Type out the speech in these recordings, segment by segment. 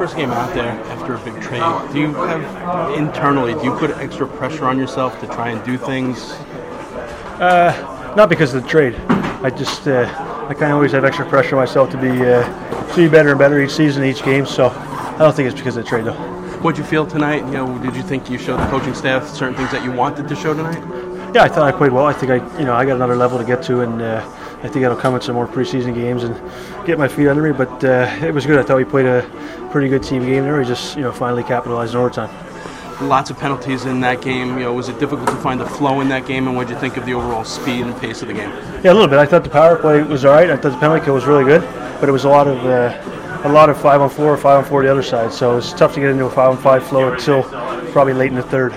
first game out there after a big trade, do you have internally, do you put extra pressure on yourself to try and do things? Uh, not because of the trade. I just, uh, I kind of always have extra pressure on myself to be, uh, to be better and better each season, each game. So I don't think it's because of the trade, though. What'd you feel tonight? You know, did you think you showed the coaching staff certain things that you wanted to show tonight? Yeah, I thought I played well. I think I, you know, I got another level to get to, and uh, I think that'll come in some more preseason games and get my feet under me. But uh, it was good. I thought we played a pretty good team game there. We just, you know, finally capitalized in overtime. Lots of penalties in that game. You know, was it difficult to find the flow in that game, and what did you think of the overall speed and pace of the game? Yeah, a little bit. I thought the power play was all right. I thought the penalty kill was really good, but it was a lot of. Uh, a lot of five on four or five on four the other side, so it's tough to get into a five on five flow until probably late in the third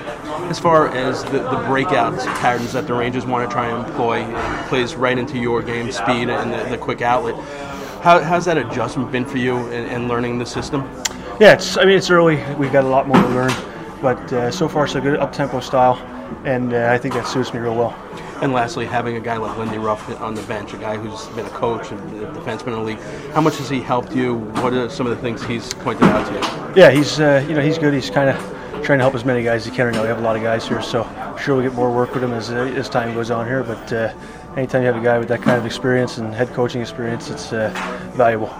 as far as the, the breakout patterns that the Rangers want to try and employ, plays right into your game speed and the, the quick outlet. How, how's that adjustment been for you in, in, learning the system? Yeah, it's. I mean, it's early. We've got a lot more to learn, but uh, so far so good. Up tempo style, and uh, I think that suits me real well. And lastly, having a guy like Lindy Ruff on the bench, a guy who's been a coach and a defenseman in the league, how much has he helped you? What are some of the things he's pointed out to you? Yeah, he's uh, you know he's good. He's kind of trying to help as many guys as you can right now. We have a lot of guys here, so I'm sure we'll get more work with them as, as time goes on here. But uh, anytime you have a guy with that kind of experience and head coaching experience, it's uh, valuable.